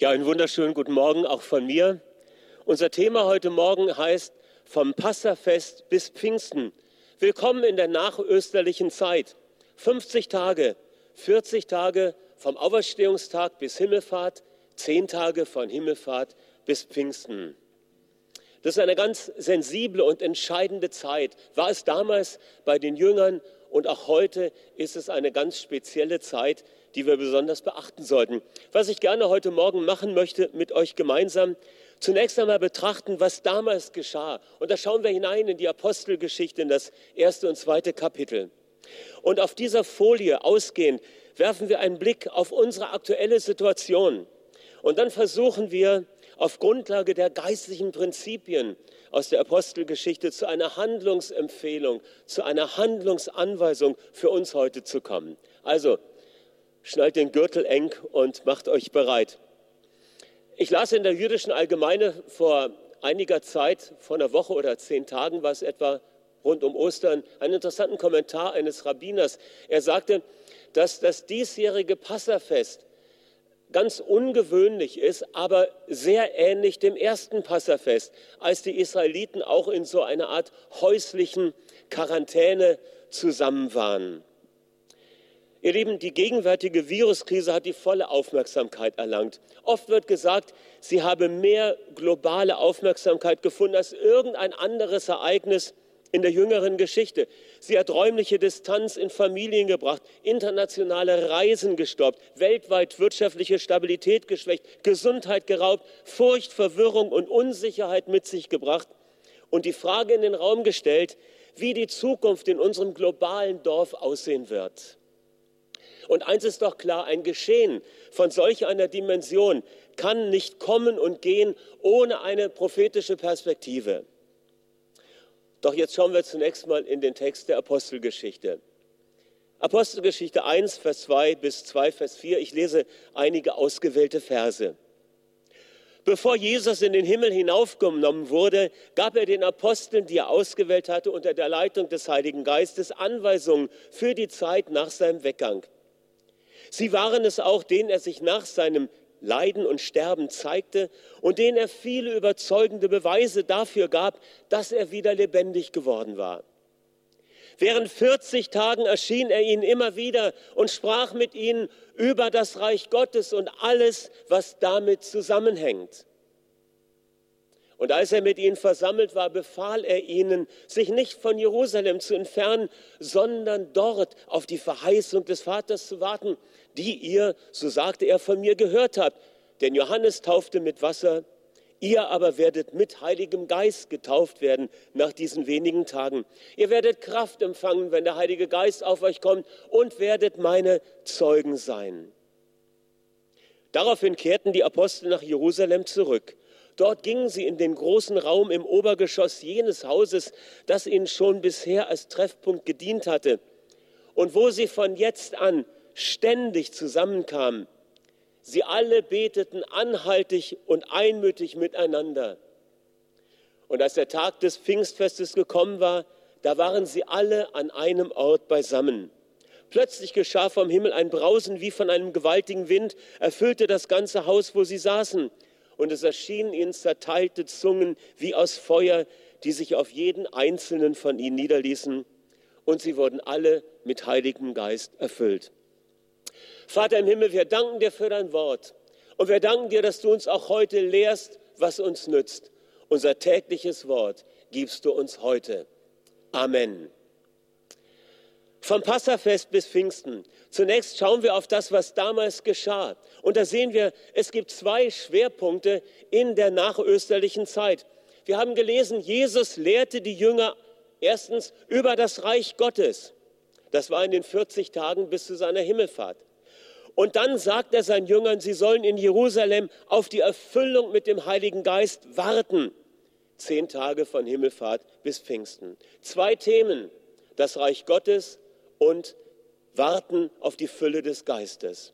Ja, einen wunderschönen guten Morgen auch von mir. Unser Thema heute Morgen heißt vom Passafest bis Pfingsten. Willkommen in der nachösterlichen Zeit. 50 Tage, 40 Tage vom Auferstehungstag bis Himmelfahrt, 10 Tage von Himmelfahrt bis Pfingsten. Das ist eine ganz sensible und entscheidende Zeit. War es damals bei den Jüngern und auch heute ist es eine ganz spezielle Zeit, die wir besonders beachten sollten. Was ich gerne heute Morgen machen möchte mit euch gemeinsam, zunächst einmal betrachten, was damals geschah. Und da schauen wir hinein in die Apostelgeschichte, in das erste und zweite Kapitel. Und auf dieser Folie ausgehend werfen wir einen Blick auf unsere aktuelle Situation. Und dann versuchen wir auf Grundlage der geistlichen Prinzipien aus der Apostelgeschichte zu einer Handlungsempfehlung, zu einer Handlungsanweisung für uns heute zu kommen. Also schnallt den Gürtel eng und macht euch bereit. Ich las in der jüdischen Allgemeine vor einiger Zeit, vor einer Woche oder zehn Tagen war es etwa rund um Ostern, einen interessanten Kommentar eines Rabbiners. Er sagte, dass das diesjährige Passafest ganz ungewöhnlich ist, aber sehr ähnlich dem ersten Passafest, als die Israeliten auch in so einer Art häuslichen Quarantäne zusammen waren. Ihr Lieben, die gegenwärtige Viruskrise hat die volle Aufmerksamkeit erlangt. Oft wird gesagt, sie habe mehr globale Aufmerksamkeit gefunden als irgendein anderes Ereignis in der jüngeren Geschichte. Sie hat räumliche Distanz in Familien gebracht, internationale Reisen gestoppt, weltweit wirtschaftliche Stabilität geschwächt, Gesundheit geraubt, Furcht, Verwirrung und Unsicherheit mit sich gebracht und die Frage in den Raum gestellt, wie die Zukunft in unserem globalen Dorf aussehen wird. Und eins ist doch klar, ein Geschehen von solch einer Dimension kann nicht kommen und gehen ohne eine prophetische Perspektive. Doch jetzt schauen wir zunächst mal in den Text der Apostelgeschichte. Apostelgeschichte 1, Vers 2 bis 2, Vers 4. Ich lese einige ausgewählte Verse. Bevor Jesus in den Himmel hinaufgenommen wurde, gab er den Aposteln, die er ausgewählt hatte, unter der Leitung des Heiligen Geistes Anweisungen für die Zeit nach seinem Weggang. Sie waren es auch, denen er sich nach seinem Leiden und Sterben zeigte und denen er viele überzeugende Beweise dafür gab, dass er wieder lebendig geworden war. Während 40 Tagen erschien er ihnen immer wieder und sprach mit ihnen über das Reich Gottes und alles, was damit zusammenhängt. Und als er mit ihnen versammelt war, befahl er ihnen, sich nicht von Jerusalem zu entfernen, sondern dort auf die Verheißung des Vaters zu warten, die ihr, so sagte er, von mir gehört habt. Denn Johannes taufte mit Wasser, ihr aber werdet mit Heiligem Geist getauft werden nach diesen wenigen Tagen. Ihr werdet Kraft empfangen, wenn der Heilige Geist auf euch kommt und werdet meine Zeugen sein. Daraufhin kehrten die Apostel nach Jerusalem zurück. Dort gingen sie in den großen Raum im Obergeschoss jenes Hauses, das ihnen schon bisher als Treffpunkt gedient hatte und wo sie von jetzt an ständig zusammenkamen. Sie alle beteten anhaltig und einmütig miteinander. Und als der Tag des Pfingstfestes gekommen war, da waren sie alle an einem Ort beisammen. Plötzlich geschah vom Himmel ein Brausen wie von einem gewaltigen Wind, erfüllte das ganze Haus, wo sie saßen und es erschienen ihnen zerteilte Zungen wie aus Feuer, die sich auf jeden einzelnen von ihnen niederließen, und sie wurden alle mit Heiligem Geist erfüllt. Vater im Himmel, wir danken dir für dein Wort und wir danken dir, dass du uns auch heute lehrst, was uns nützt. Unser tägliches Wort gibst du uns heute. Amen. Vom Passafest bis Pfingsten. Zunächst schauen wir auf das, was damals geschah. Und da sehen wir, es gibt zwei Schwerpunkte in der nachösterlichen Zeit. Wir haben gelesen, Jesus lehrte die Jünger erstens über das Reich Gottes. Das war in den 40 Tagen bis zu seiner Himmelfahrt. Und dann sagt er seinen Jüngern, sie sollen in Jerusalem auf die Erfüllung mit dem Heiligen Geist warten. Zehn Tage von Himmelfahrt bis Pfingsten. Zwei Themen, das Reich Gottes und warten auf die Fülle des Geistes.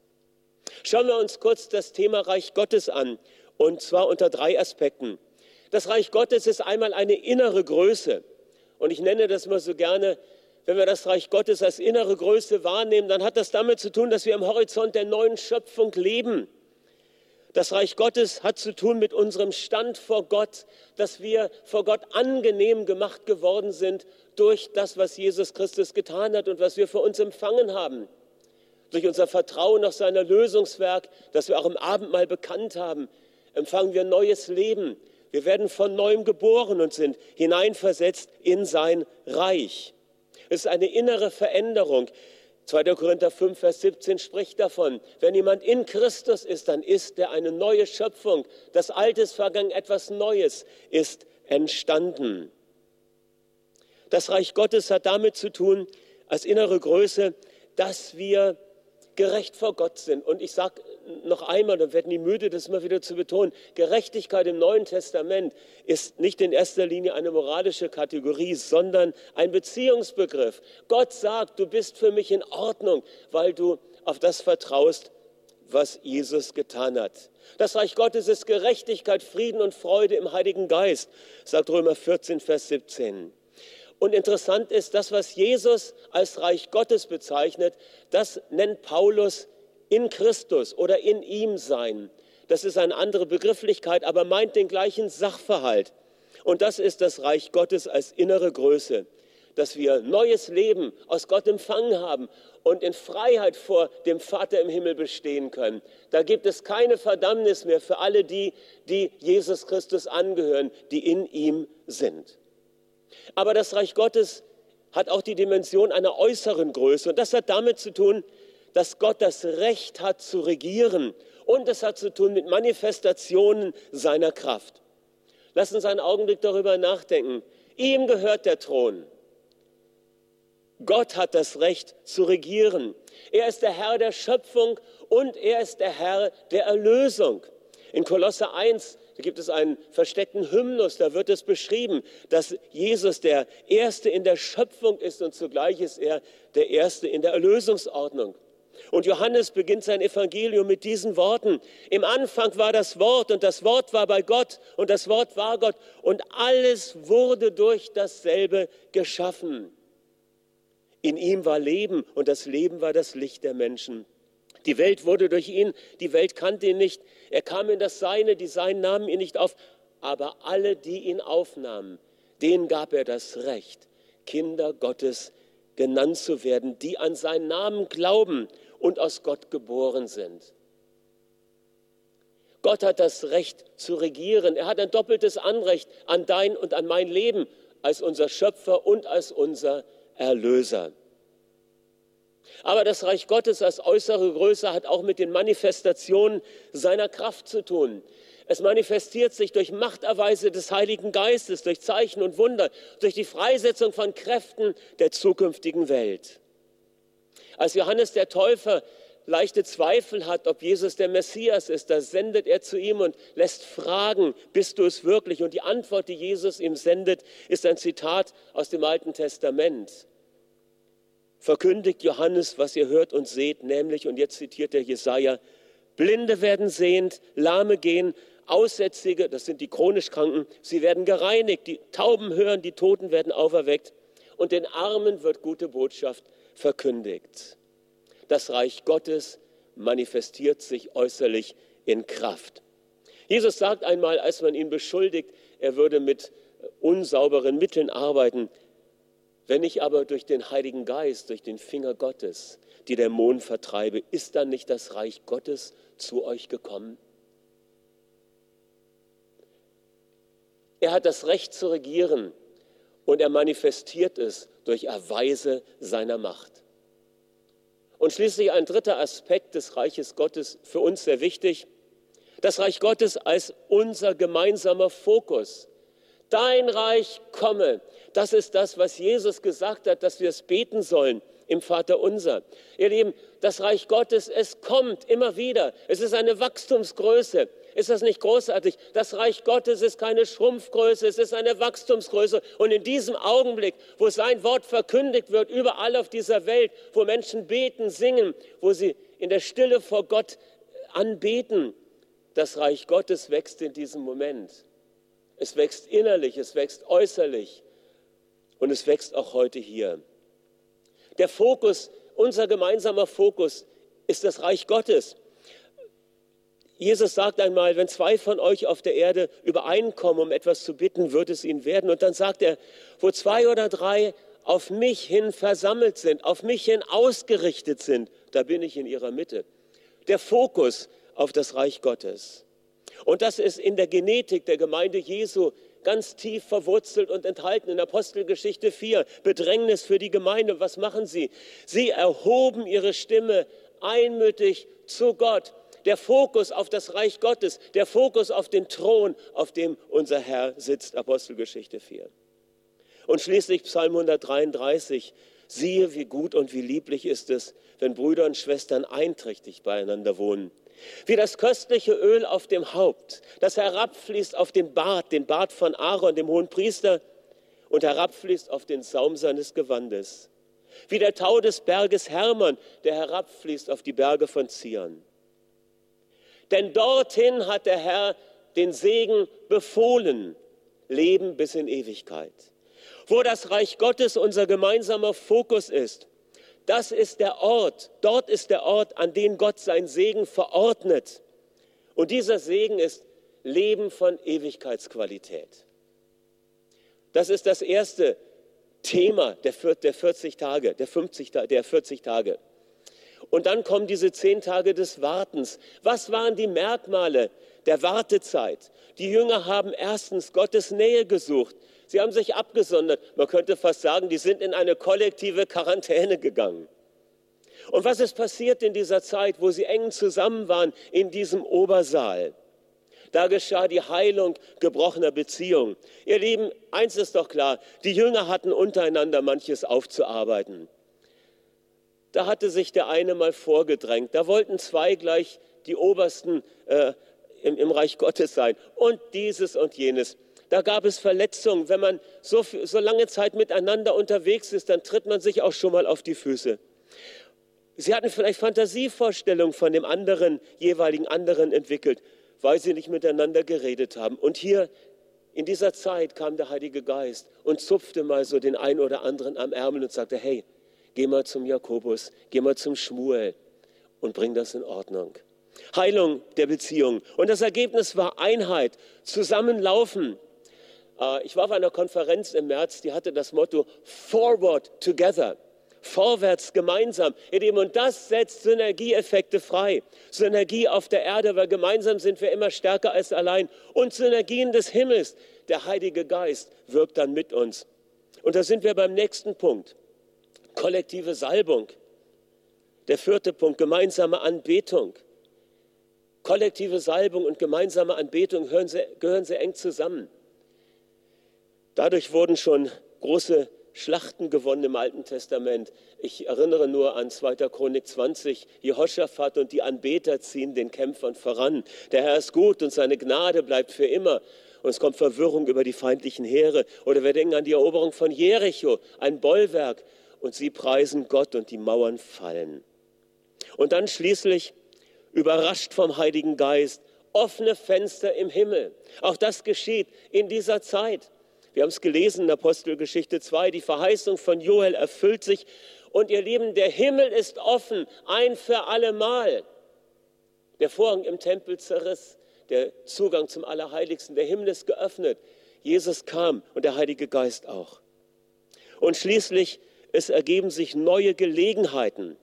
Schauen wir uns kurz das Thema Reich Gottes an, und zwar unter drei Aspekten. Das Reich Gottes ist einmal eine innere Größe. Und ich nenne das mal so gerne, wenn wir das Reich Gottes als innere Größe wahrnehmen, dann hat das damit zu tun, dass wir am Horizont der neuen Schöpfung leben. Das Reich Gottes hat zu tun mit unserem Stand vor Gott, dass wir vor Gott angenehm gemacht geworden sind durch das, was Jesus Christus getan hat und was wir für uns empfangen haben. Durch unser Vertrauen auf sein Lösungswerk, das wir auch im Abendmahl bekannt haben, empfangen wir neues Leben. Wir werden von neuem geboren und sind hineinversetzt in sein Reich. Es ist eine innere Veränderung. 2. Korinther 5, Vers 17 spricht davon, wenn jemand in Christus ist, dann ist er eine neue Schöpfung. Das Alte ist vergangen, etwas Neues ist entstanden. Das Reich Gottes hat damit zu tun, als innere Größe, dass wir gerecht vor Gott sind. Und ich sage noch einmal, dann werden die müde, das immer wieder zu betonen, Gerechtigkeit im Neuen Testament ist nicht in erster Linie eine moralische Kategorie, sondern ein Beziehungsbegriff. Gott sagt, du bist für mich in Ordnung, weil du auf das vertraust, was Jesus getan hat. Das Reich Gottes ist Gerechtigkeit, Frieden und Freude im Heiligen Geist, sagt Römer 14, Vers 17. Und interessant ist, das, was Jesus als Reich Gottes bezeichnet, das nennt Paulus in Christus oder in ihm sein. Das ist eine andere Begrifflichkeit, aber meint den gleichen Sachverhalt. Und das ist das Reich Gottes als innere Größe, dass wir neues Leben aus Gott empfangen haben und in Freiheit vor dem Vater im Himmel bestehen können. Da gibt es keine Verdammnis mehr für alle die, die Jesus Christus angehören, die in ihm sind. Aber das Reich Gottes hat auch die Dimension einer äußeren Größe. Und das hat damit zu tun, dass Gott das Recht hat zu regieren. Und es hat zu tun mit Manifestationen seiner Kraft. Lass uns einen Augenblick darüber nachdenken. Ihm gehört der Thron. Gott hat das Recht zu regieren. Er ist der Herr der Schöpfung und er ist der Herr der Erlösung. In Kolosse 1 da gibt es einen versteckten Hymnus, da wird es beschrieben, dass Jesus der Erste in der Schöpfung ist und zugleich ist er der Erste in der Erlösungsordnung. Und Johannes beginnt sein Evangelium mit diesen Worten. Im Anfang war das Wort und das Wort war bei Gott und das Wort war Gott und alles wurde durch dasselbe geschaffen. In ihm war Leben und das Leben war das Licht der Menschen. Die Welt wurde durch ihn, die Welt kannte ihn nicht. Er kam in das Seine, die Seinen nahmen ihn nicht auf. Aber alle, die ihn aufnahmen, denen gab er das Recht, Kinder Gottes genannt zu werden, die an seinen Namen glauben und aus Gott geboren sind. Gott hat das Recht zu regieren. Er hat ein doppeltes Anrecht an dein und an mein Leben als unser Schöpfer und als unser Erlöser. Aber das Reich Gottes als äußere Größe hat auch mit den Manifestationen seiner Kraft zu tun. Es manifestiert sich durch Machterweise des Heiligen Geistes, durch Zeichen und Wunder, durch die Freisetzung von Kräften der zukünftigen Welt. Als Johannes der Täufer leichte Zweifel hat, ob Jesus der Messias ist, da sendet er zu ihm und lässt fragen, bist du es wirklich? Und die Antwort, die Jesus ihm sendet, ist ein Zitat aus dem Alten Testament verkündigt Johannes, was ihr hört und seht, nämlich, und jetzt zitiert er Jesaja, Blinde werden sehend, Lahme gehen, Aussätzige, das sind die chronisch Kranken, sie werden gereinigt, die Tauben hören, die Toten werden auferweckt und den Armen wird gute Botschaft verkündigt. Das Reich Gottes manifestiert sich äußerlich in Kraft. Jesus sagt einmal, als man ihn beschuldigt, er würde mit unsauberen Mitteln arbeiten, wenn ich aber durch den Heiligen Geist, durch den Finger Gottes die Dämonen vertreibe, ist dann nicht das Reich Gottes zu euch gekommen? Er hat das Recht zu regieren und er manifestiert es durch Erweise seiner Macht. Und schließlich ein dritter Aspekt des Reiches Gottes, für uns sehr wichtig, das Reich Gottes als unser gemeinsamer Fokus. Dein Reich komme, das ist das, was Jesus gesagt hat, dass wir es beten sollen im Vater unser. Ihr Lieben, das Reich Gottes, es kommt immer wieder. Es ist eine Wachstumsgröße. Ist das nicht großartig? Das Reich Gottes ist keine Schrumpfgröße, es ist eine Wachstumsgröße. Und in diesem Augenblick, wo sein Wort verkündigt wird, überall auf dieser Welt, wo Menschen beten, singen, wo sie in der Stille vor Gott anbeten, das Reich Gottes wächst in diesem Moment. Es wächst innerlich, es wächst äußerlich. Und es wächst auch heute hier. Der Fokus, unser gemeinsamer Fokus ist das Reich Gottes. Jesus sagt einmal, wenn zwei von euch auf der Erde übereinkommen, um etwas zu bitten, wird es ihnen werden. Und dann sagt er, wo zwei oder drei auf mich hin versammelt sind, auf mich hin ausgerichtet sind, da bin ich in ihrer Mitte. Der Fokus auf das Reich Gottes. Und das ist in der Genetik der Gemeinde Jesu ganz tief verwurzelt und enthalten in Apostelgeschichte 4. Bedrängnis für die Gemeinde. Was machen sie? Sie erhoben ihre Stimme einmütig zu Gott. Der Fokus auf das Reich Gottes, der Fokus auf den Thron, auf dem unser Herr sitzt. Apostelgeschichte 4. Und schließlich Psalm 133. Siehe, wie gut und wie lieblich ist es, wenn Brüder und Schwestern einträchtig beieinander wohnen. Wie das köstliche Öl auf dem Haupt, das herabfließt auf den Bart, den Bart von Aaron, dem hohen Priester, und herabfließt auf den Saum seines Gewandes. Wie der Tau des Berges Hermon, der herabfließt auf die Berge von Zion. Denn dorthin hat der Herr den Segen befohlen, Leben bis in Ewigkeit. Wo das Reich Gottes unser gemeinsamer Fokus ist, das ist der Ort, dort ist der Ort, an den Gott seinen Segen verordnet. Und dieser Segen ist Leben von Ewigkeitsqualität. Das ist das erste Thema der 40 Tage, der 50, der 40 Tage. Und dann kommen diese zehn Tage des Wartens. Was waren die Merkmale der Wartezeit? Die Jünger haben erstens Gottes Nähe gesucht. Sie haben sich abgesondert. Man könnte fast sagen, die sind in eine kollektive Quarantäne gegangen. Und was ist passiert in dieser Zeit, wo sie eng zusammen waren in diesem Obersaal? Da geschah die Heilung gebrochener Beziehungen. Ihr Lieben, eins ist doch klar, die Jünger hatten untereinander manches aufzuarbeiten. Da hatte sich der eine mal vorgedrängt. Da wollten zwei gleich die Obersten äh, im, im Reich Gottes sein. Und dieses und jenes. Da gab es Verletzungen. Wenn man so, so lange Zeit miteinander unterwegs ist, dann tritt man sich auch schon mal auf die Füße. Sie hatten vielleicht Fantasievorstellungen von dem anderen, jeweiligen anderen entwickelt, weil sie nicht miteinander geredet haben. Und hier in dieser Zeit kam der Heilige Geist und zupfte mal so den einen oder anderen am Ärmel und sagte, hey, geh mal zum Jakobus, geh mal zum Schmuel und bring das in Ordnung. Heilung der Beziehung. Und das Ergebnis war Einheit, Zusammenlaufen, äh, ich war auf einer Konferenz im März, die hatte das Motto Forward Together. Vorwärts gemeinsam. Und das setzt Synergieeffekte frei. Synergie auf der Erde, weil gemeinsam sind wir immer stärker als allein. Und Synergien des Himmels. Der Heilige Geist wirkt dann mit uns. Und da sind wir beim nächsten Punkt. Kollektive Salbung. Der vierte Punkt, gemeinsame Anbetung. Kollektive Salbung und gemeinsame Anbetung gehören sehr, gehören sehr eng zusammen. Dadurch wurden schon große Schlachten gewonnen im Alten Testament. Ich erinnere nur an 2. Chronik 20. Jehoshaphat und die Anbeter ziehen den Kämpfern voran. Der Herr ist gut und seine Gnade bleibt für immer. Und es kommt Verwirrung über die feindlichen Heere. Oder wir denken an die Eroberung von Jericho, ein Bollwerk. Und sie preisen Gott und die Mauern fallen. Und dann schließlich, überrascht vom Heiligen Geist, offene Fenster im Himmel. Auch das geschieht in dieser Zeit. Wir haben es gelesen in Apostelgeschichte 2, die Verheißung von Joel erfüllt sich. Und ihr Lieben, der Himmel ist offen, ein für alle Mal. Der Vorhang im Tempel zerriss, der Zugang zum Allerheiligsten, der Himmel ist geöffnet. Jesus kam und der Heilige Geist auch. Und schließlich, es ergeben sich neue Gelegenheiten.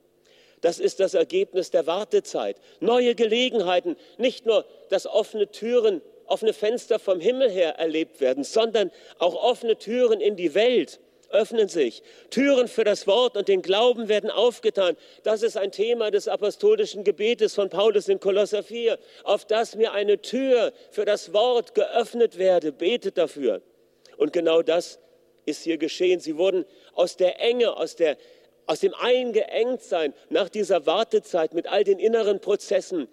Das ist das Ergebnis der Wartezeit. Neue Gelegenheiten, nicht nur, dass offene Türen offene Fenster vom Himmel her erlebt werden, sondern auch offene Türen in die Welt öffnen sich. Türen für das Wort und den Glauben werden aufgetan. Das ist ein Thema des apostolischen Gebetes von Paulus in Kolosser 4. Auf dass mir eine Tür für das Wort geöffnet werde. Betet dafür. Und genau das ist hier geschehen. Sie wurden aus der Enge, aus, der, aus dem Eingeengtsein nach dieser Wartezeit mit all den inneren Prozessen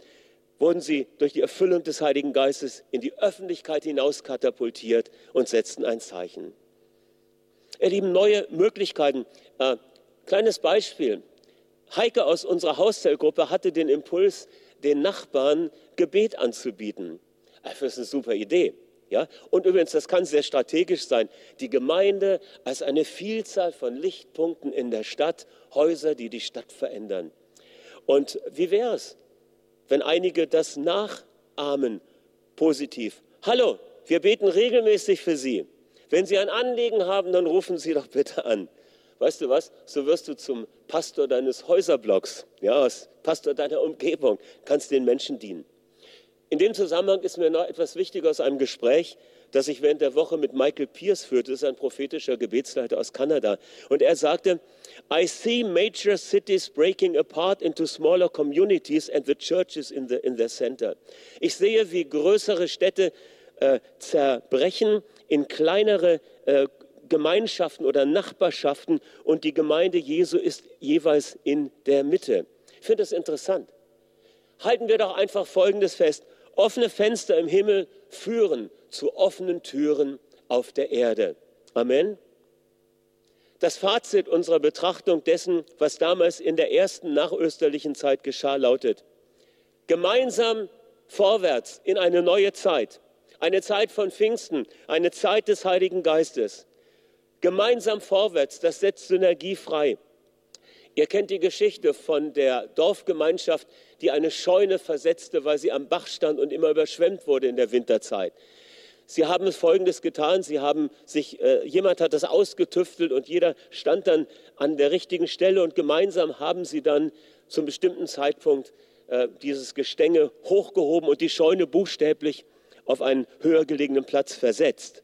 wurden sie durch die Erfüllung des Heiligen Geistes in die Öffentlichkeit hinaus katapultiert und setzten ein Zeichen. Ihr Lieben, neue Möglichkeiten. Äh, kleines Beispiel. Heike aus unserer Hauszellgruppe hatte den Impuls, den Nachbarn Gebet anzubieten. Das ist eine super Idee. Ja? Und übrigens, das kann sehr strategisch sein. Die Gemeinde als eine Vielzahl von Lichtpunkten in der Stadt, Häuser, die die Stadt verändern. Und wie wäre es, wenn einige das nach Amen. Positiv. Hallo, wir beten regelmäßig für Sie. Wenn Sie ein Anliegen haben, dann rufen Sie doch bitte an. Weißt du was? So wirst du zum Pastor deines Häuserblocks, ja, Pastor deiner Umgebung, kannst den Menschen dienen. In dem Zusammenhang ist mir noch etwas wichtiger aus einem Gespräch, das ich während der Woche mit Michael Pierce führte, das ist ein prophetischer Gebetsleiter aus Kanada. Und er sagte, I see major cities breaking apart into smaller communities and the churches in the, in the center. Ich sehe, wie größere Städte äh, zerbrechen in kleinere äh, Gemeinschaften oder Nachbarschaften und die Gemeinde Jesu ist jeweils in der Mitte. Ich finde das interessant. Halten wir doch einfach Folgendes fest. Offene Fenster im Himmel führen zu offenen Türen auf der Erde. Amen. Das Fazit unserer Betrachtung dessen, was damals in der ersten nachösterlichen Zeit geschah, lautet, gemeinsam vorwärts in eine neue Zeit, eine Zeit von Pfingsten, eine Zeit des Heiligen Geistes. Gemeinsam vorwärts, das setzt Synergie frei. Ihr kennt die Geschichte von der Dorfgemeinschaft, die eine Scheune versetzte, weil sie am Bach stand und immer überschwemmt wurde in der Winterzeit. Sie haben es Folgendes getan: Sie haben sich, äh, jemand hat das ausgetüftelt und jeder stand dann an der richtigen Stelle und gemeinsam haben sie dann zum bestimmten Zeitpunkt äh, dieses Gestänge hochgehoben und die Scheune buchstäblich auf einen höher gelegenen Platz versetzt.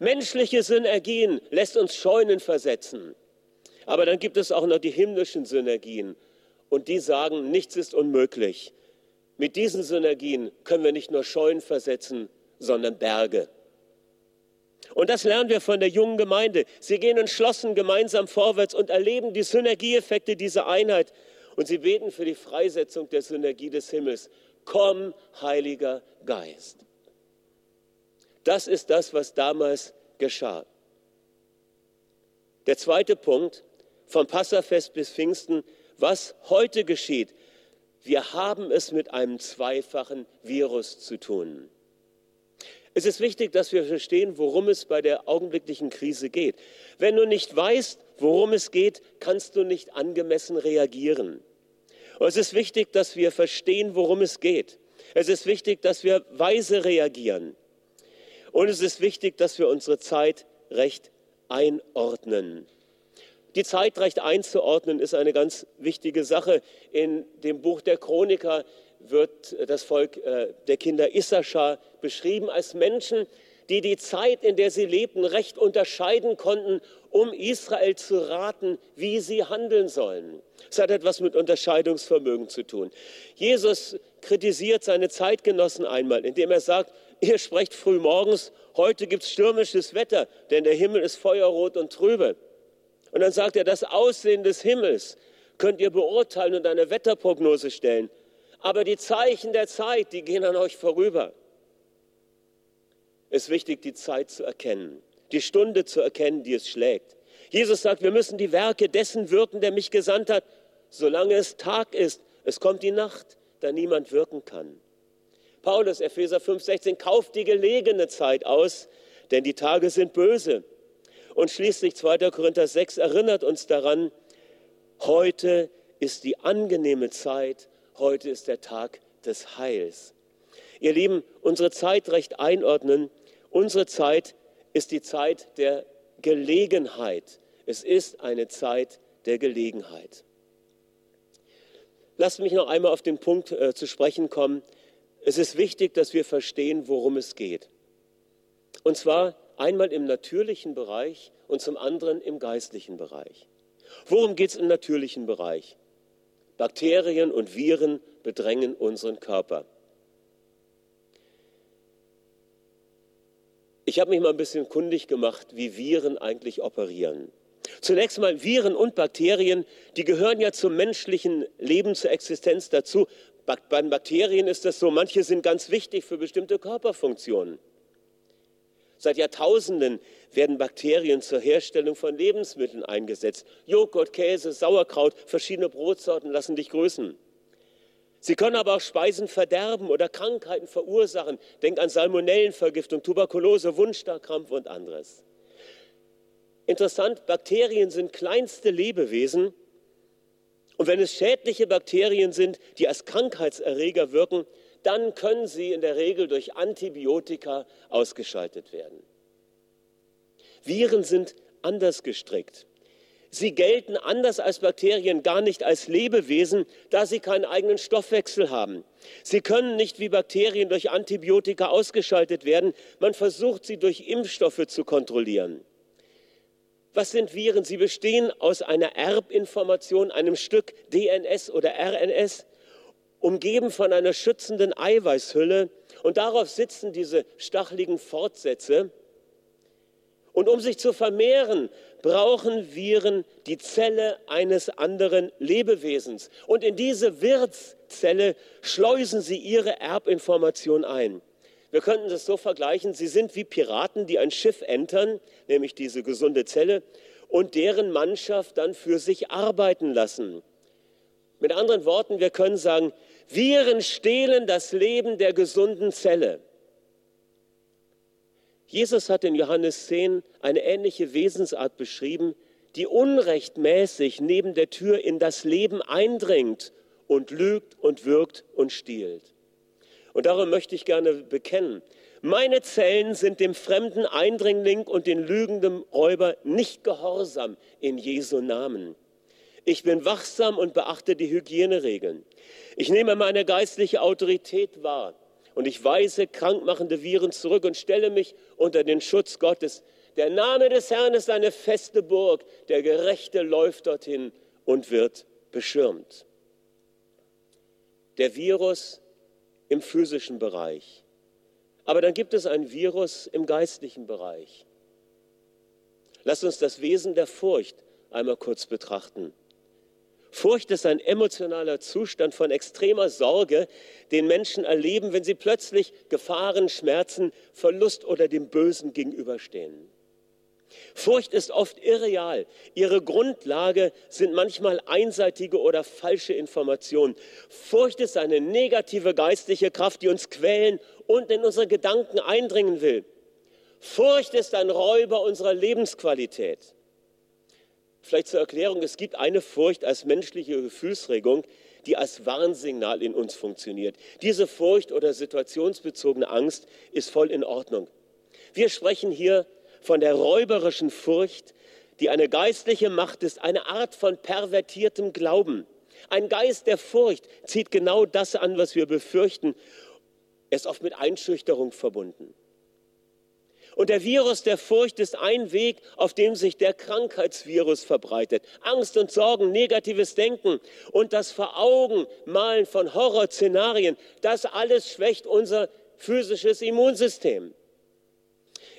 Menschliche Synergien lässt uns Scheunen versetzen. Aber dann gibt es auch noch die himmlischen Synergien. Und die sagen, nichts ist unmöglich. Mit diesen Synergien können wir nicht nur Scheunen versetzen, sondern Berge. Und das lernen wir von der jungen Gemeinde. Sie gehen entschlossen gemeinsam vorwärts und erleben die Synergieeffekte dieser Einheit. Und sie beten für die Freisetzung der Synergie des Himmels. Komm, Heiliger Geist. Das ist das, was damals geschah. Der zweite Punkt, vom Passafest bis Pfingsten, was heute geschieht. Wir haben es mit einem zweifachen Virus zu tun. Es ist wichtig, dass wir verstehen, worum es bei der augenblicklichen Krise geht. Wenn du nicht weißt, worum es geht, kannst du nicht angemessen reagieren. Und es ist wichtig, dass wir verstehen, worum es geht. Es ist wichtig, dass wir weise reagieren. Und es ist wichtig, dass wir unsere Zeit recht einordnen. Die Zeit recht einzuordnen ist eine ganz wichtige Sache. In dem Buch der Chroniker wird das Volk äh, der Kinder Issachar beschrieben als Menschen, die die Zeit, in der sie lebten, recht unterscheiden konnten, um Israel zu raten, wie sie handeln sollen. Es hat etwas mit Unterscheidungsvermögen zu tun. Jesus kritisiert seine Zeitgenossen einmal, indem er sagt, ihr sprecht früh morgens, heute gibt es stürmisches Wetter, denn der Himmel ist feuerrot und trübe. Und dann sagt er, das Aussehen des Himmels könnt ihr beurteilen und eine Wetterprognose stellen. Aber die Zeichen der Zeit, die gehen an euch vorüber. Es ist wichtig, die Zeit zu erkennen, die Stunde zu erkennen, die es schlägt. Jesus sagt, wir müssen die Werke dessen wirken, der mich gesandt hat, solange es Tag ist. Es kommt die Nacht, da niemand wirken kann. Paulus, Epheser 5,16, kauft die gelegene Zeit aus, denn die Tage sind böse. Und schließlich 2. Korinther 6 erinnert uns daran, heute ist die angenehme Zeit, heute ist der Tag des Heils. Ihr Lieben, unsere Zeit recht einordnen. Unsere Zeit ist die Zeit der Gelegenheit. Es ist eine Zeit der Gelegenheit. Lasst mich noch einmal auf den Punkt äh, zu sprechen kommen. Es ist wichtig, dass wir verstehen, worum es geht. Und zwar einmal im natürlichen Bereich und zum anderen im geistlichen Bereich. Worum geht es im natürlichen Bereich? Bakterien und Viren bedrängen unseren Körper. Ich habe mich mal ein bisschen kundig gemacht, wie Viren eigentlich operieren. Zunächst mal Viren und Bakterien, die gehören ja zum menschlichen Leben, zur Existenz dazu. Bei Bakterien ist das so, manche sind ganz wichtig für bestimmte Körperfunktionen. Seit Jahrtausenden werden Bakterien zur Herstellung von Lebensmitteln eingesetzt. Joghurt, Käse, Sauerkraut, verschiedene Brotsorten lassen dich grüßen. Sie können aber auch Speisen verderben oder Krankheiten verursachen. Denk an Salmonellenvergiftung, Tuberkulose, Wundstarkrampf und anderes. Interessant, Bakterien sind kleinste Lebewesen. Und wenn es schädliche Bakterien sind, die als Krankheitserreger wirken, dann können sie in der Regel durch Antibiotika ausgeschaltet werden. Viren sind anders gestrickt. Sie gelten anders als Bakterien gar nicht als Lebewesen, da sie keinen eigenen Stoffwechsel haben. Sie können nicht wie Bakterien durch Antibiotika ausgeschaltet werden. Man versucht sie durch Impfstoffe zu kontrollieren. Was sind Viren? Sie bestehen aus einer Erbinformation, einem Stück DNS oder RNS, umgeben von einer schützenden Eiweißhülle. Und darauf sitzen diese stacheligen Fortsätze. Und um sich zu vermehren, brauchen Viren die Zelle eines anderen Lebewesens. Und in diese Wirtszelle schleusen sie ihre Erbinformation ein. Wir könnten das so vergleichen, sie sind wie Piraten, die ein Schiff entern, nämlich diese gesunde Zelle, und deren Mannschaft dann für sich arbeiten lassen. Mit anderen Worten, wir können sagen, Viren stehlen das Leben der gesunden Zelle. Jesus hat in Johannes 10 eine ähnliche Wesensart beschrieben, die unrechtmäßig neben der Tür in das Leben eindringt und lügt und wirkt und stiehlt. Und darum möchte ich gerne bekennen, meine Zellen sind dem fremden Eindringling und den lügenden Räuber nicht gehorsam in Jesu Namen. Ich bin wachsam und beachte die Hygieneregeln. Ich nehme meine geistliche Autorität wahr und ich weise krankmachende Viren zurück und stelle mich unter den Schutz Gottes. Der Name des Herrn ist eine feste Burg. Der Gerechte läuft dorthin und wird beschirmt. Der Virus im physischen Bereich. Aber dann gibt es ein Virus im geistlichen Bereich. Lass uns das Wesen der Furcht einmal kurz betrachten. Furcht ist ein emotionaler Zustand von extremer Sorge, den Menschen erleben, wenn sie plötzlich Gefahren, Schmerzen, Verlust oder dem Bösen gegenüberstehen. Furcht ist oft irreal. Ihre Grundlage sind manchmal einseitige oder falsche Informationen. Furcht ist eine negative geistliche Kraft, die uns quälen und in unsere Gedanken eindringen will. Furcht ist ein Räuber unserer Lebensqualität. Vielleicht zur Erklärung, es gibt eine Furcht als menschliche Gefühlsregung, die als Warnsignal in uns funktioniert. Diese Furcht oder situationsbezogene Angst ist voll in Ordnung. Wir sprechen hier von der räuberischen Furcht, die eine geistliche Macht ist, eine Art von pervertiertem Glauben. Ein Geist der Furcht zieht genau das an, was wir befürchten. Er ist oft mit Einschüchterung verbunden. Und der Virus der Furcht ist ein Weg, auf dem sich der Krankheitsvirus verbreitet. Angst und Sorgen, negatives Denken und das Veraugenmalen von Horrorszenarien, das alles schwächt unser physisches Immunsystem.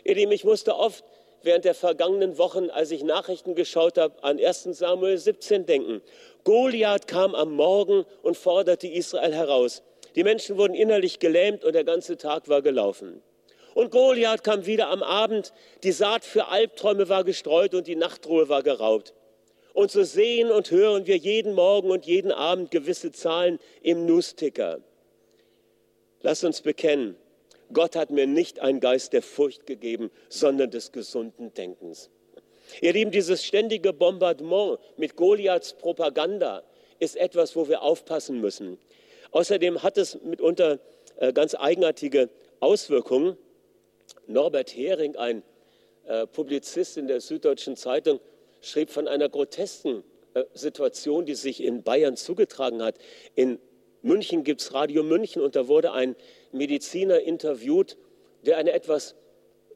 Ihr Lieben, ich musste oft während der vergangenen Wochen, als ich Nachrichten geschaut habe, an 1 Samuel 17 denken. Goliath kam am Morgen und forderte Israel heraus. Die Menschen wurden innerlich gelähmt und der ganze Tag war gelaufen. Und Goliath kam wieder am Abend, die Saat für Albträume war gestreut und die Nachtruhe war geraubt. Und so sehen und hören wir jeden Morgen und jeden Abend gewisse Zahlen im Newsticker. Lass uns bekennen, Gott hat mir nicht einen Geist der Furcht gegeben, sondern des gesunden Denkens. Ihr Lieben, dieses ständige Bombardement mit Goliaths Propaganda ist etwas, wo wir aufpassen müssen. Außerdem hat es mitunter äh, ganz eigenartige Auswirkungen. Norbert Hering, ein äh, Publizist in der Süddeutschen Zeitung, schrieb von einer grotesken äh, Situation, die sich in Bayern zugetragen hat. In München gibt es Radio München und da wurde ein Mediziner interviewt, der eine etwas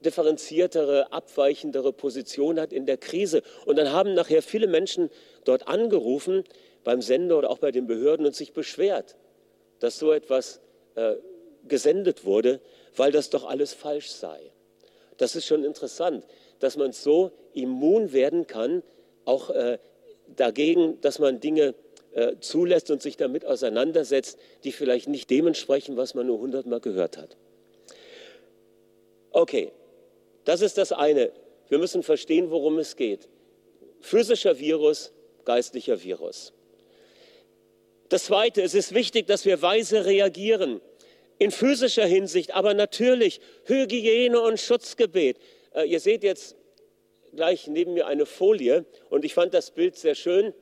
differenziertere, abweichendere Position hat in der Krise. Und dann haben nachher viele Menschen dort angerufen, beim Sender oder auch bei den Behörden und sich beschwert, dass so etwas äh, gesendet wurde, weil das doch alles falsch sei. Das ist schon interessant, dass man so immun werden kann, auch äh, dagegen, dass man Dinge äh, zulässt und sich damit auseinandersetzt, die vielleicht nicht dementsprechend, was man nur hundertmal gehört hat. Okay, das ist das eine. Wir müssen verstehen, worum es geht. Physischer Virus, geistlicher Virus. Das Zweite, es ist wichtig, dass wir weise reagieren in physischer Hinsicht, aber natürlich Hygiene und Schutzgebet. Äh, ihr seht jetzt gleich neben mir eine Folie und ich fand das Bild sehr schön.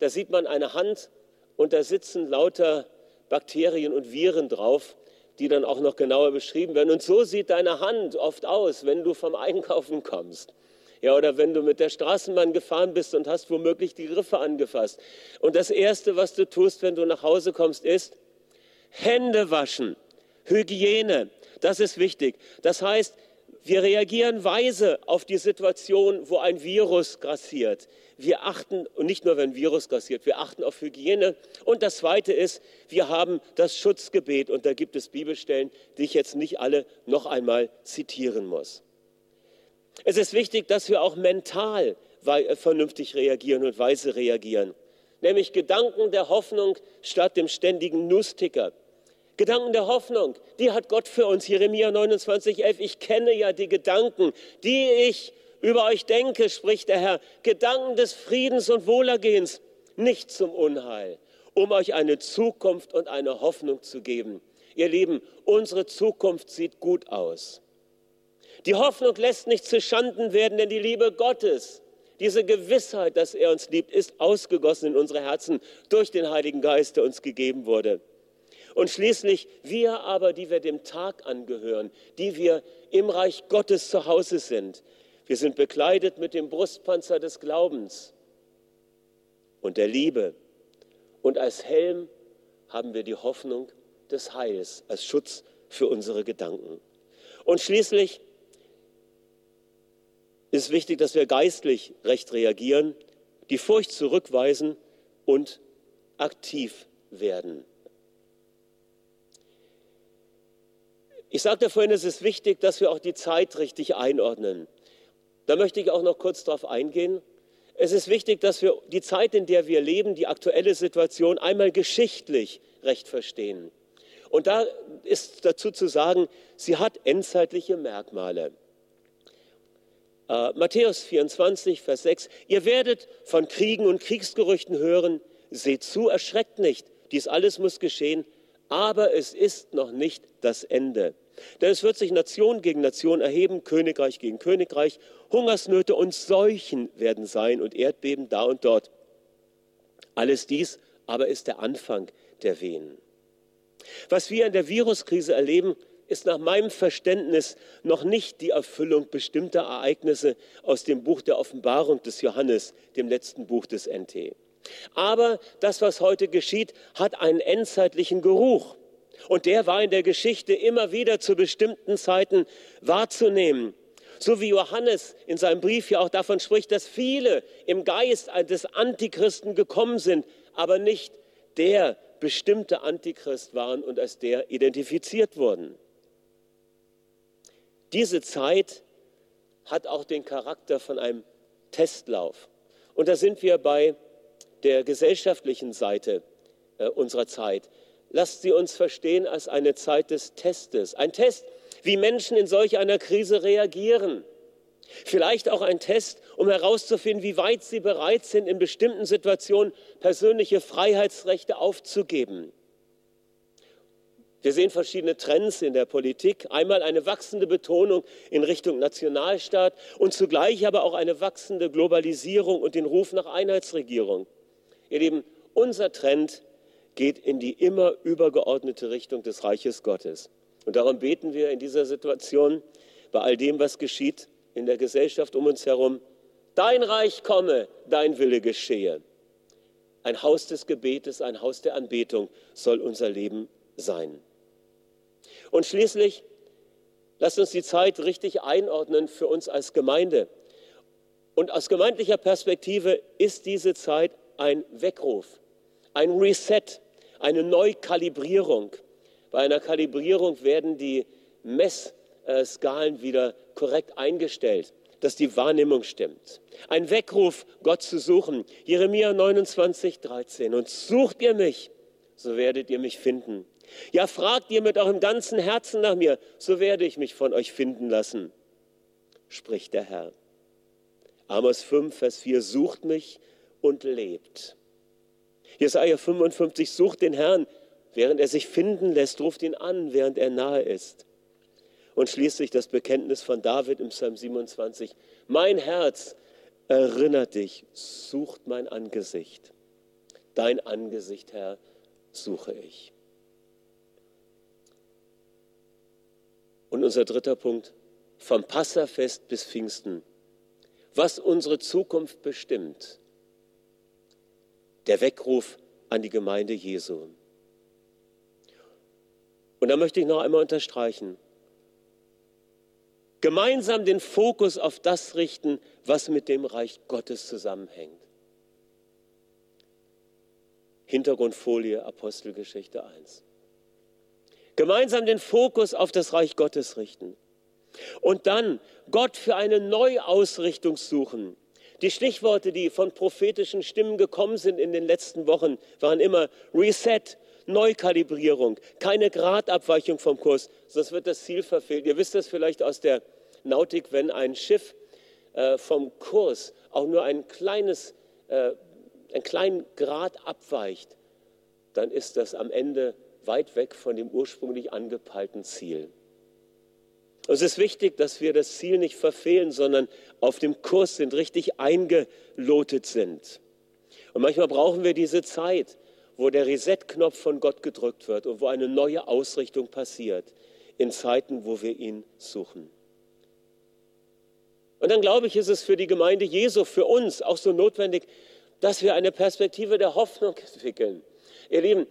Da sieht man eine Hand und da sitzen lauter Bakterien und Viren drauf. die dann auch noch genauer beschrieben werden. Und so sieht deine Hand oft aus, wenn du vom Einkaufen kommst. Ja, oder wenn du mit der Straßenbahn gefahren bist und hast womöglich die Griffe angefasst. Und das Erste, was du tust, wenn du nach Hause kommst, ist Hände waschen. Hygiene, das ist wichtig. Das heißt, wir reagieren weise auf die Situation, wo ein Virus grassiert. Wir achten, und nicht nur, wenn Virus grassiert, wir achten auf Hygiene. Und das Zweite ist, wir haben das Schutzgebet. Und da gibt es Bibelstellen, die ich jetzt nicht alle noch einmal zitieren muss. Es ist wichtig, dass wir auch mental vernünftig reagieren und weise reagieren. Nämlich Gedanken der Hoffnung statt dem ständigen Nussticker. Gedanken der Hoffnung, die hat Gott für uns. Jeremia 29, 11. Ich kenne ja die Gedanken, die ich über euch denke, spricht der Herr. Gedanken des Friedens und Wohlergehens, nicht zum Unheil, um euch eine Zukunft und eine Hoffnung zu geben. Ihr Lieben, unsere Zukunft sieht gut aus. Die Hoffnung lässt nicht zu Schanden werden, denn die Liebe Gottes, diese Gewissheit, dass er uns liebt, ist ausgegossen in unsere Herzen durch den Heiligen Geist, der uns gegeben wurde. Und schließlich wir aber, die wir dem Tag angehören, die wir im Reich Gottes zu Hause sind, wir sind bekleidet mit dem Brustpanzer des Glaubens und der Liebe. Und als Helm haben wir die Hoffnung des Heils, als Schutz für unsere Gedanken. Und schließlich ist wichtig, dass wir geistlich recht reagieren, die Furcht zurückweisen und aktiv werden. Ich sagte vorhin, es ist wichtig, dass wir auch die Zeit richtig einordnen. Da möchte ich auch noch kurz darauf eingehen. Es ist wichtig, dass wir die Zeit, in der wir leben, die aktuelle Situation einmal geschichtlich recht verstehen. Und da ist dazu zu sagen, sie hat endzeitliche Merkmale. Äh, Matthäus 24, Vers 6, ihr werdet von Kriegen und Kriegsgerüchten hören, seht zu, erschreckt nicht, dies alles muss geschehen, aber es ist noch nicht das Ende. Denn es wird sich Nation gegen Nation erheben, Königreich gegen Königreich, Hungersnöte und Seuchen werden sein und Erdbeben da und dort. Alles dies aber ist der Anfang der Wehen. Was wir in der Viruskrise erleben, ist nach meinem Verständnis noch nicht die Erfüllung bestimmter Ereignisse aus dem Buch der Offenbarung des Johannes, dem letzten Buch des NT. Aber das, was heute geschieht, hat einen endzeitlichen Geruch. Und der war in der Geschichte immer wieder zu bestimmten Zeiten wahrzunehmen. So wie Johannes in seinem Brief ja auch davon spricht, dass viele im Geist des Antichristen gekommen sind, aber nicht der bestimmte Antichrist waren und als der identifiziert wurden. Diese Zeit hat auch den Charakter von einem Testlauf. Und da sind wir bei der gesellschaftlichen Seite äh, unserer Zeit lasst sie uns verstehen als eine Zeit des Testes. Ein Test, wie Menschen in solch einer Krise reagieren. Vielleicht auch ein Test, um herauszufinden, wie weit sie bereit sind, in bestimmten Situationen persönliche Freiheitsrechte aufzugeben. Wir sehen verschiedene Trends in der Politik. Einmal eine wachsende Betonung in Richtung Nationalstaat und zugleich aber auch eine wachsende Globalisierung und den Ruf nach Einheitsregierung. Ihr Lieben, unser Trend geht in die immer übergeordnete Richtung des Reiches Gottes. Und darum beten wir in dieser Situation, bei all dem, was geschieht in der Gesellschaft um uns herum, dein Reich komme, dein Wille geschehe. Ein Haus des Gebetes, ein Haus der Anbetung soll unser Leben sein. Und schließlich, lasst uns die Zeit richtig einordnen für uns als Gemeinde. Und aus gemeindlicher Perspektive ist diese Zeit ein Weckruf, ein Reset, eine Neukalibrierung. Bei einer Kalibrierung werden die Messskalen wieder korrekt eingestellt, dass die Wahrnehmung stimmt. Ein Weckruf, Gott zu suchen. Jeremia 29, 13. Und sucht ihr mich, so werdet ihr mich finden. Ja, fragt ihr mit eurem ganzen Herzen nach mir, so werde ich mich von euch finden lassen, spricht der Herr. Amos 5, Vers 4, sucht mich und lebt. Jesaja 55 sucht den Herrn, während er sich finden lässt, ruft ihn an, während er nahe ist. Und schließlich das Bekenntnis von David im Psalm 27. Mein Herz erinnert dich, sucht mein Angesicht. Dein Angesicht, Herr, suche ich. Und unser dritter Punkt, vom Passafest bis Pfingsten, was unsere Zukunft bestimmt. Der Weckruf an die Gemeinde Jesu. Und da möchte ich noch einmal unterstreichen, gemeinsam den Fokus auf das richten, was mit dem Reich Gottes zusammenhängt. Hintergrundfolie Apostelgeschichte 1. Gemeinsam den Fokus auf das Reich Gottes richten. Und dann Gott für eine Neuausrichtung suchen. Die Stichworte, die von prophetischen Stimmen gekommen sind in den letzten Wochen, waren immer Reset, Neukalibrierung, keine Gradabweichung vom Kurs, sonst wird das Ziel verfehlt. Ihr wisst das vielleicht aus der Nautik, wenn ein Schiff äh, vom Kurs auch nur ein kleines, äh, einen kleinen Grad abweicht, dann ist das am Ende weit weg von dem ursprünglich angepeilten Ziel. Es ist wichtig, dass wir das Ziel nicht verfehlen, sondern auf dem Kurs sind, richtig eingelotet sind. Und manchmal brauchen wir diese Zeit, wo der Reset-Knopf von Gott gedrückt wird und wo eine neue Ausrichtung passiert in Zeiten, wo wir ihn suchen. Und dann glaube ich, ist es für die Gemeinde Jesu, für uns auch so notwendig, dass wir eine Perspektive der Hoffnung entwickeln. Ihr Lieben,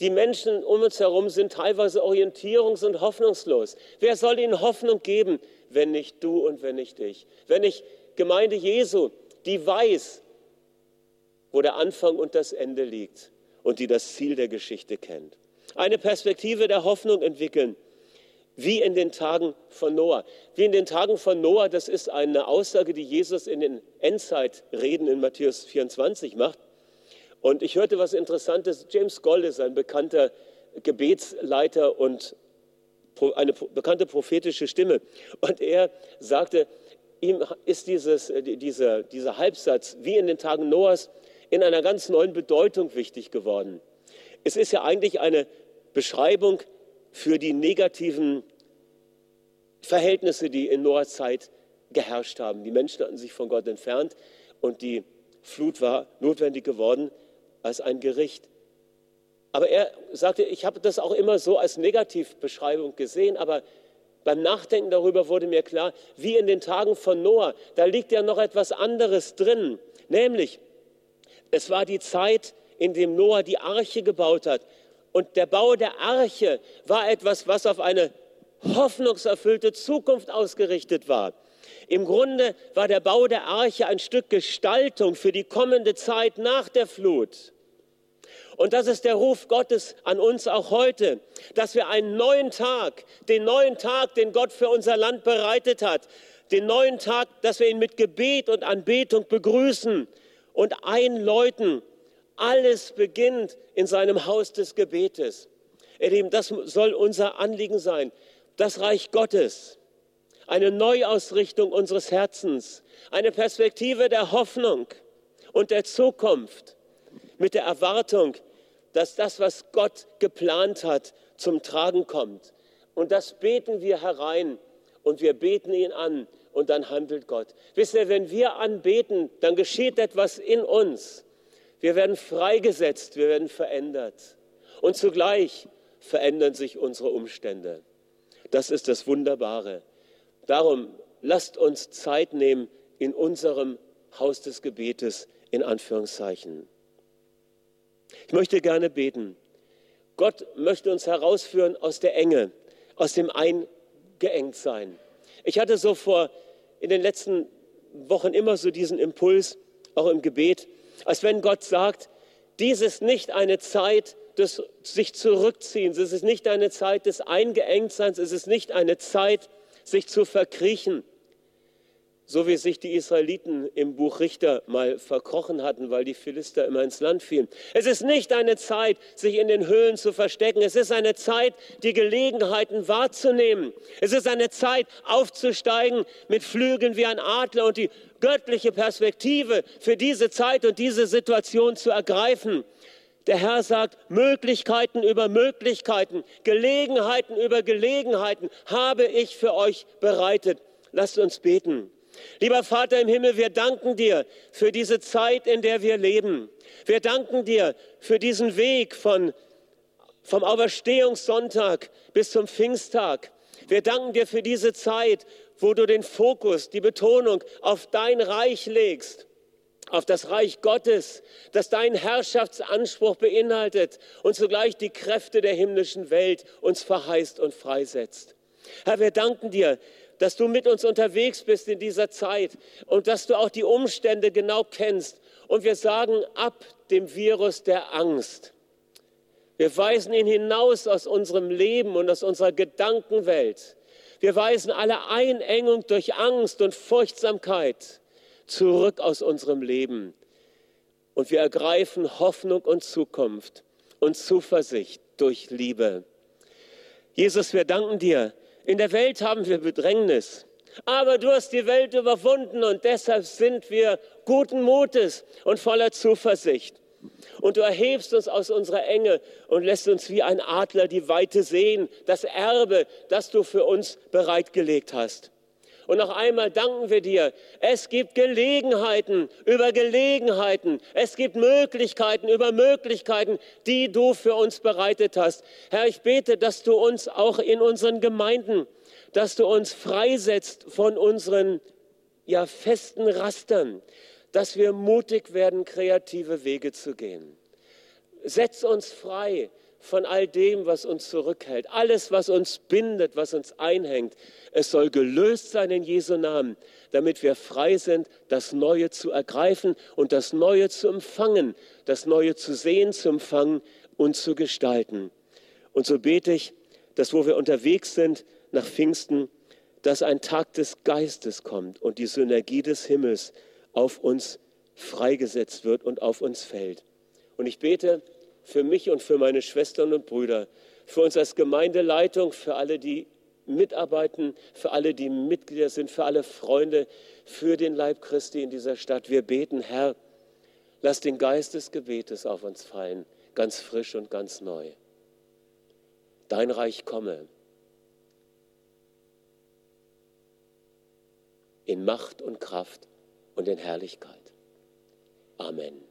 die Menschen um uns herum sind teilweise orientierungs- und hoffnungslos. Wer soll ihnen Hoffnung geben, wenn nicht du und wenn nicht ich? Wenn nicht Gemeinde Jesu, die weiß, wo der Anfang und das Ende liegt und die das Ziel der Geschichte kennt. Eine Perspektive der Hoffnung entwickeln, wie in den Tagen von Noah. Wie in den Tagen von Noah, das ist eine Aussage, die Jesus in den Endzeitreden in Matthäus 24 macht. Und ich hörte was Interessantes. James Gold ist ein bekannter Gebetsleiter und eine bekannte prophetische Stimme. Und er sagte, ihm ist dieses, äh, dieser, dieser Halbsatz, wie in den Tagen Noahs, in einer ganz neuen Bedeutung wichtig geworden. Es ist ja eigentlich eine Beschreibung für die negativen Verhältnisse, die in Noahs Zeit geherrscht haben. Die Menschen hatten sich von Gott entfernt und die Flut war notwendig geworden als ein Gericht. Aber er sagte, ich habe das auch immer so als Negativbeschreibung gesehen, aber beim Nachdenken darüber wurde mir klar, wie in den Tagen von Noah, da liegt ja noch etwas anderes drin, nämlich es war die Zeit, in dem Noah die Arche gebaut hat. Und der Bau der Arche war etwas, was auf eine hoffnungserfüllte Zukunft ausgerichtet war. Im Grunde war der Bau der Arche ein Stück Gestaltung für die kommende Zeit nach der Flut. Und das ist der Ruf Gottes an uns auch heute, dass wir einen neuen Tag, den neuen Tag, den Gott für unser Land bereitet hat, den neuen Tag, dass wir ihn mit Gebet und Anbetung begrüßen, und einläuten. Alles beginnt in seinem Haus des Gebetes. Ihr Lieben, das soll unser Anliegen sein. Das Reich Gottes, eine Neuausrichtung unseres Herzens, eine Perspektive der Hoffnung und der Zukunft mit der Erwartung, dass das, was Gott geplant hat, zum Tragen kommt. Und das beten wir herein und wir beten ihn an und dann handelt Gott. Wisst ihr, wenn wir anbeten, dann geschieht etwas in uns. Wir werden freigesetzt, wir werden verändert. Und zugleich verändern sich unsere Umstände. Das ist das Wunderbare. Darum lasst uns Zeit nehmen in unserem Haus des Gebetes, in Anführungszeichen. Ich möchte gerne beten. Gott möchte uns herausführen aus der Enge, aus dem Eingeengtsein. Ich hatte so vor in den letzten Wochen immer so diesen Impuls, auch im Gebet, als wenn Gott sagt, dies ist nicht eine Zeit des sich zurückziehens, es ist nicht eine Zeit des Eingeengtseins, es ist nicht eine Zeit, sich zu verkriechen, so wie sich die Israeliten im Buch Richter mal verkrochen hatten, weil die Philister immer ins Land fielen. Es ist nicht eine Zeit, sich in den Höhlen zu verstecken. Es ist eine Zeit, die Gelegenheiten wahrzunehmen. Es ist eine Zeit, aufzusteigen mit Flügeln wie ein Adler und die göttliche Perspektive für diese Zeit und diese Situation zu ergreifen. Der Herr sagt, Möglichkeiten über Möglichkeiten, Gelegenheiten über Gelegenheiten habe ich für euch bereitet. Lasst uns beten. Lieber Vater im Himmel, wir danken dir für diese Zeit, in der wir leben. Wir danken dir für diesen Weg von, vom Auferstehungssonntag bis zum Pfingsttag. Wir danken dir für diese Zeit, wo du den Fokus, die Betonung auf dein Reich legst auf das Reich Gottes, das deinen Herrschaftsanspruch beinhaltet und zugleich die Kräfte der himmlischen Welt uns verheißt und freisetzt. Herr, wir danken dir, dass du mit uns unterwegs bist in dieser Zeit und dass du auch die Umstände genau kennst. Und wir sagen ab dem Virus der Angst. Wir weisen ihn hinaus aus unserem Leben und aus unserer Gedankenwelt. Wir weisen alle Einengung durch Angst und Furchtsamkeit zurück aus unserem Leben. Und wir ergreifen Hoffnung und Zukunft und Zuversicht durch Liebe. Jesus, wir danken dir. In der Welt haben wir Bedrängnis, aber du hast die Welt überwunden und deshalb sind wir guten Mutes und voller Zuversicht. Und du erhebst uns aus unserer Enge und lässt uns wie ein Adler die Weite sehen, das Erbe, das du für uns bereitgelegt hast. Und noch einmal danken wir dir. Es gibt Gelegenheiten über Gelegenheiten. Es gibt Möglichkeiten über Möglichkeiten, die du für uns bereitet hast. Herr, ich bete, dass du uns auch in unseren Gemeinden, dass du uns freisetzt von unseren ja, festen Rastern, dass wir mutig werden, kreative Wege zu gehen. Setz uns frei von all dem, was uns zurückhält. Alles, was uns bindet, was uns einhängt. Es soll gelöst sein in Jesu Namen, damit wir frei sind, das Neue zu ergreifen und das Neue zu empfangen, das Neue zu sehen, zu empfangen und zu gestalten. Und so bete ich, dass wo wir unterwegs sind nach Pfingsten, dass ein Tag des Geistes kommt und die Synergie des Himmels auf uns freigesetzt wird und auf uns fällt. Und ich bete, für mich und für meine Schwestern und Brüder, für uns als Gemeindeleitung, für alle, die mitarbeiten, für alle, die Mitglieder sind, für alle Freunde, für den Leib Christi in dieser Stadt. Wir beten, Herr, lass den Geist des Gebetes auf uns fallen, ganz frisch und ganz neu. Dein Reich komme. In Macht und Kraft und in Herrlichkeit. Amen.